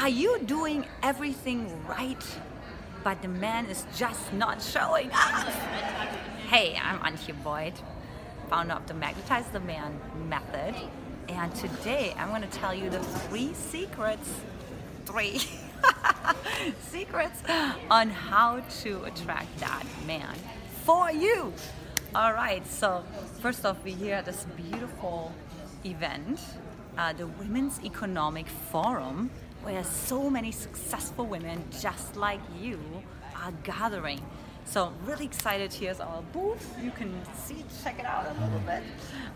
Are you doing everything right, but the man is just not showing up? Hey, I'm Antje Boyd, founder of the Magnetize the Man method. And today I'm going to tell you the three secrets, three secrets on how to attract that man for you. All right, so first off, we're here at this beautiful event, uh, the Women's Economic Forum where so many successful women just like you are gathering. So really excited. Here's our booth. You can see, check it out a little bit.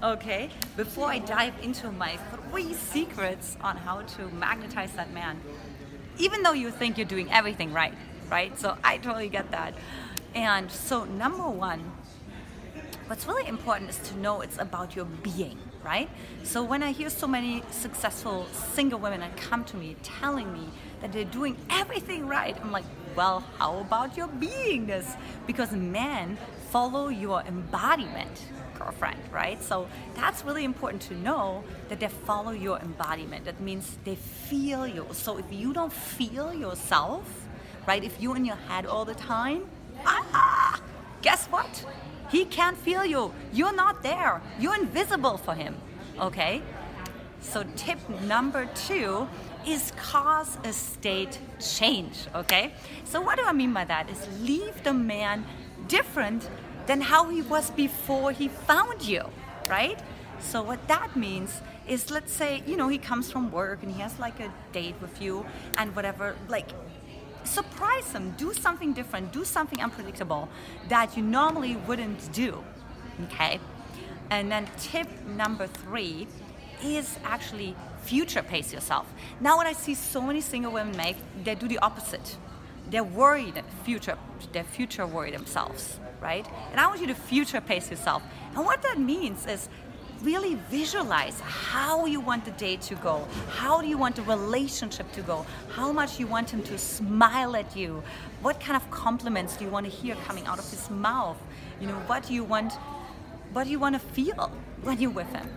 Okay. Before I dive into my three secrets on how to magnetize that man, even though you think you're doing everything right, right? So I totally get that. And so number one, what's really important is to know it's about your being right? So when I hear so many successful single women that come to me telling me that they're doing everything right, I'm like, well, how about your beingness? Because men follow your embodiment, girlfriend, right? So that's really important to know that they follow your embodiment. That means they feel you. So if you don't feel yourself, right, if you're in your head all the time, ah, guess what? He can't feel you. You're not there. You're invisible for him. Okay? So, tip number two is cause a state change. Okay? So, what do I mean by that? Is leave the man different than how he was before he found you. Right? So, what that means is let's say, you know, he comes from work and he has like a date with you and whatever, like surprise them, do something different, do something unpredictable that you normally wouldn't do. Okay? And then tip number three is actually future pace yourself. Now, what I see so many single women make, they do the opposite. They're worried future, their future worry themselves, right? And I want you to future pace yourself. And what that means is really visualize how you want the day to go. How do you want the relationship to go? How much you want him to smile at you? What kind of compliments do you want to hear coming out of his mouth? You know, what do you want what do you want to feel when you're with him?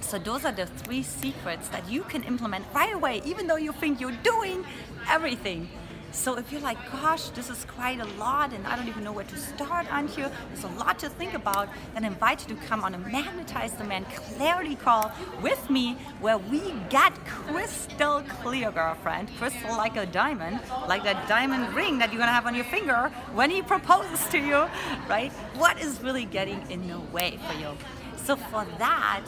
So those are the three secrets that you can implement right away, even though you think you're doing everything. So if you're like, gosh, this is quite a lot and I don't even know where to start on here, there's a lot to think about, then I invite you to come on a Magnetize the Man clarity call with me where we get crystal clear, girlfriend. Crystal like a diamond, like that diamond ring that you're gonna have on your finger when he proposes to you, right? What is really getting in the way for you? So for that,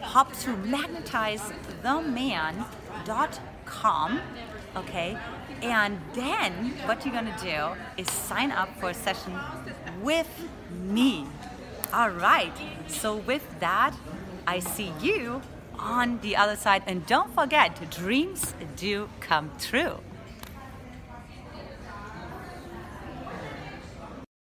hop to magnetizetheman.com, okay? And then what you're gonna do is sign up for a session with me. All right, so with that, I see you on the other side. And don't forget, dreams do come true.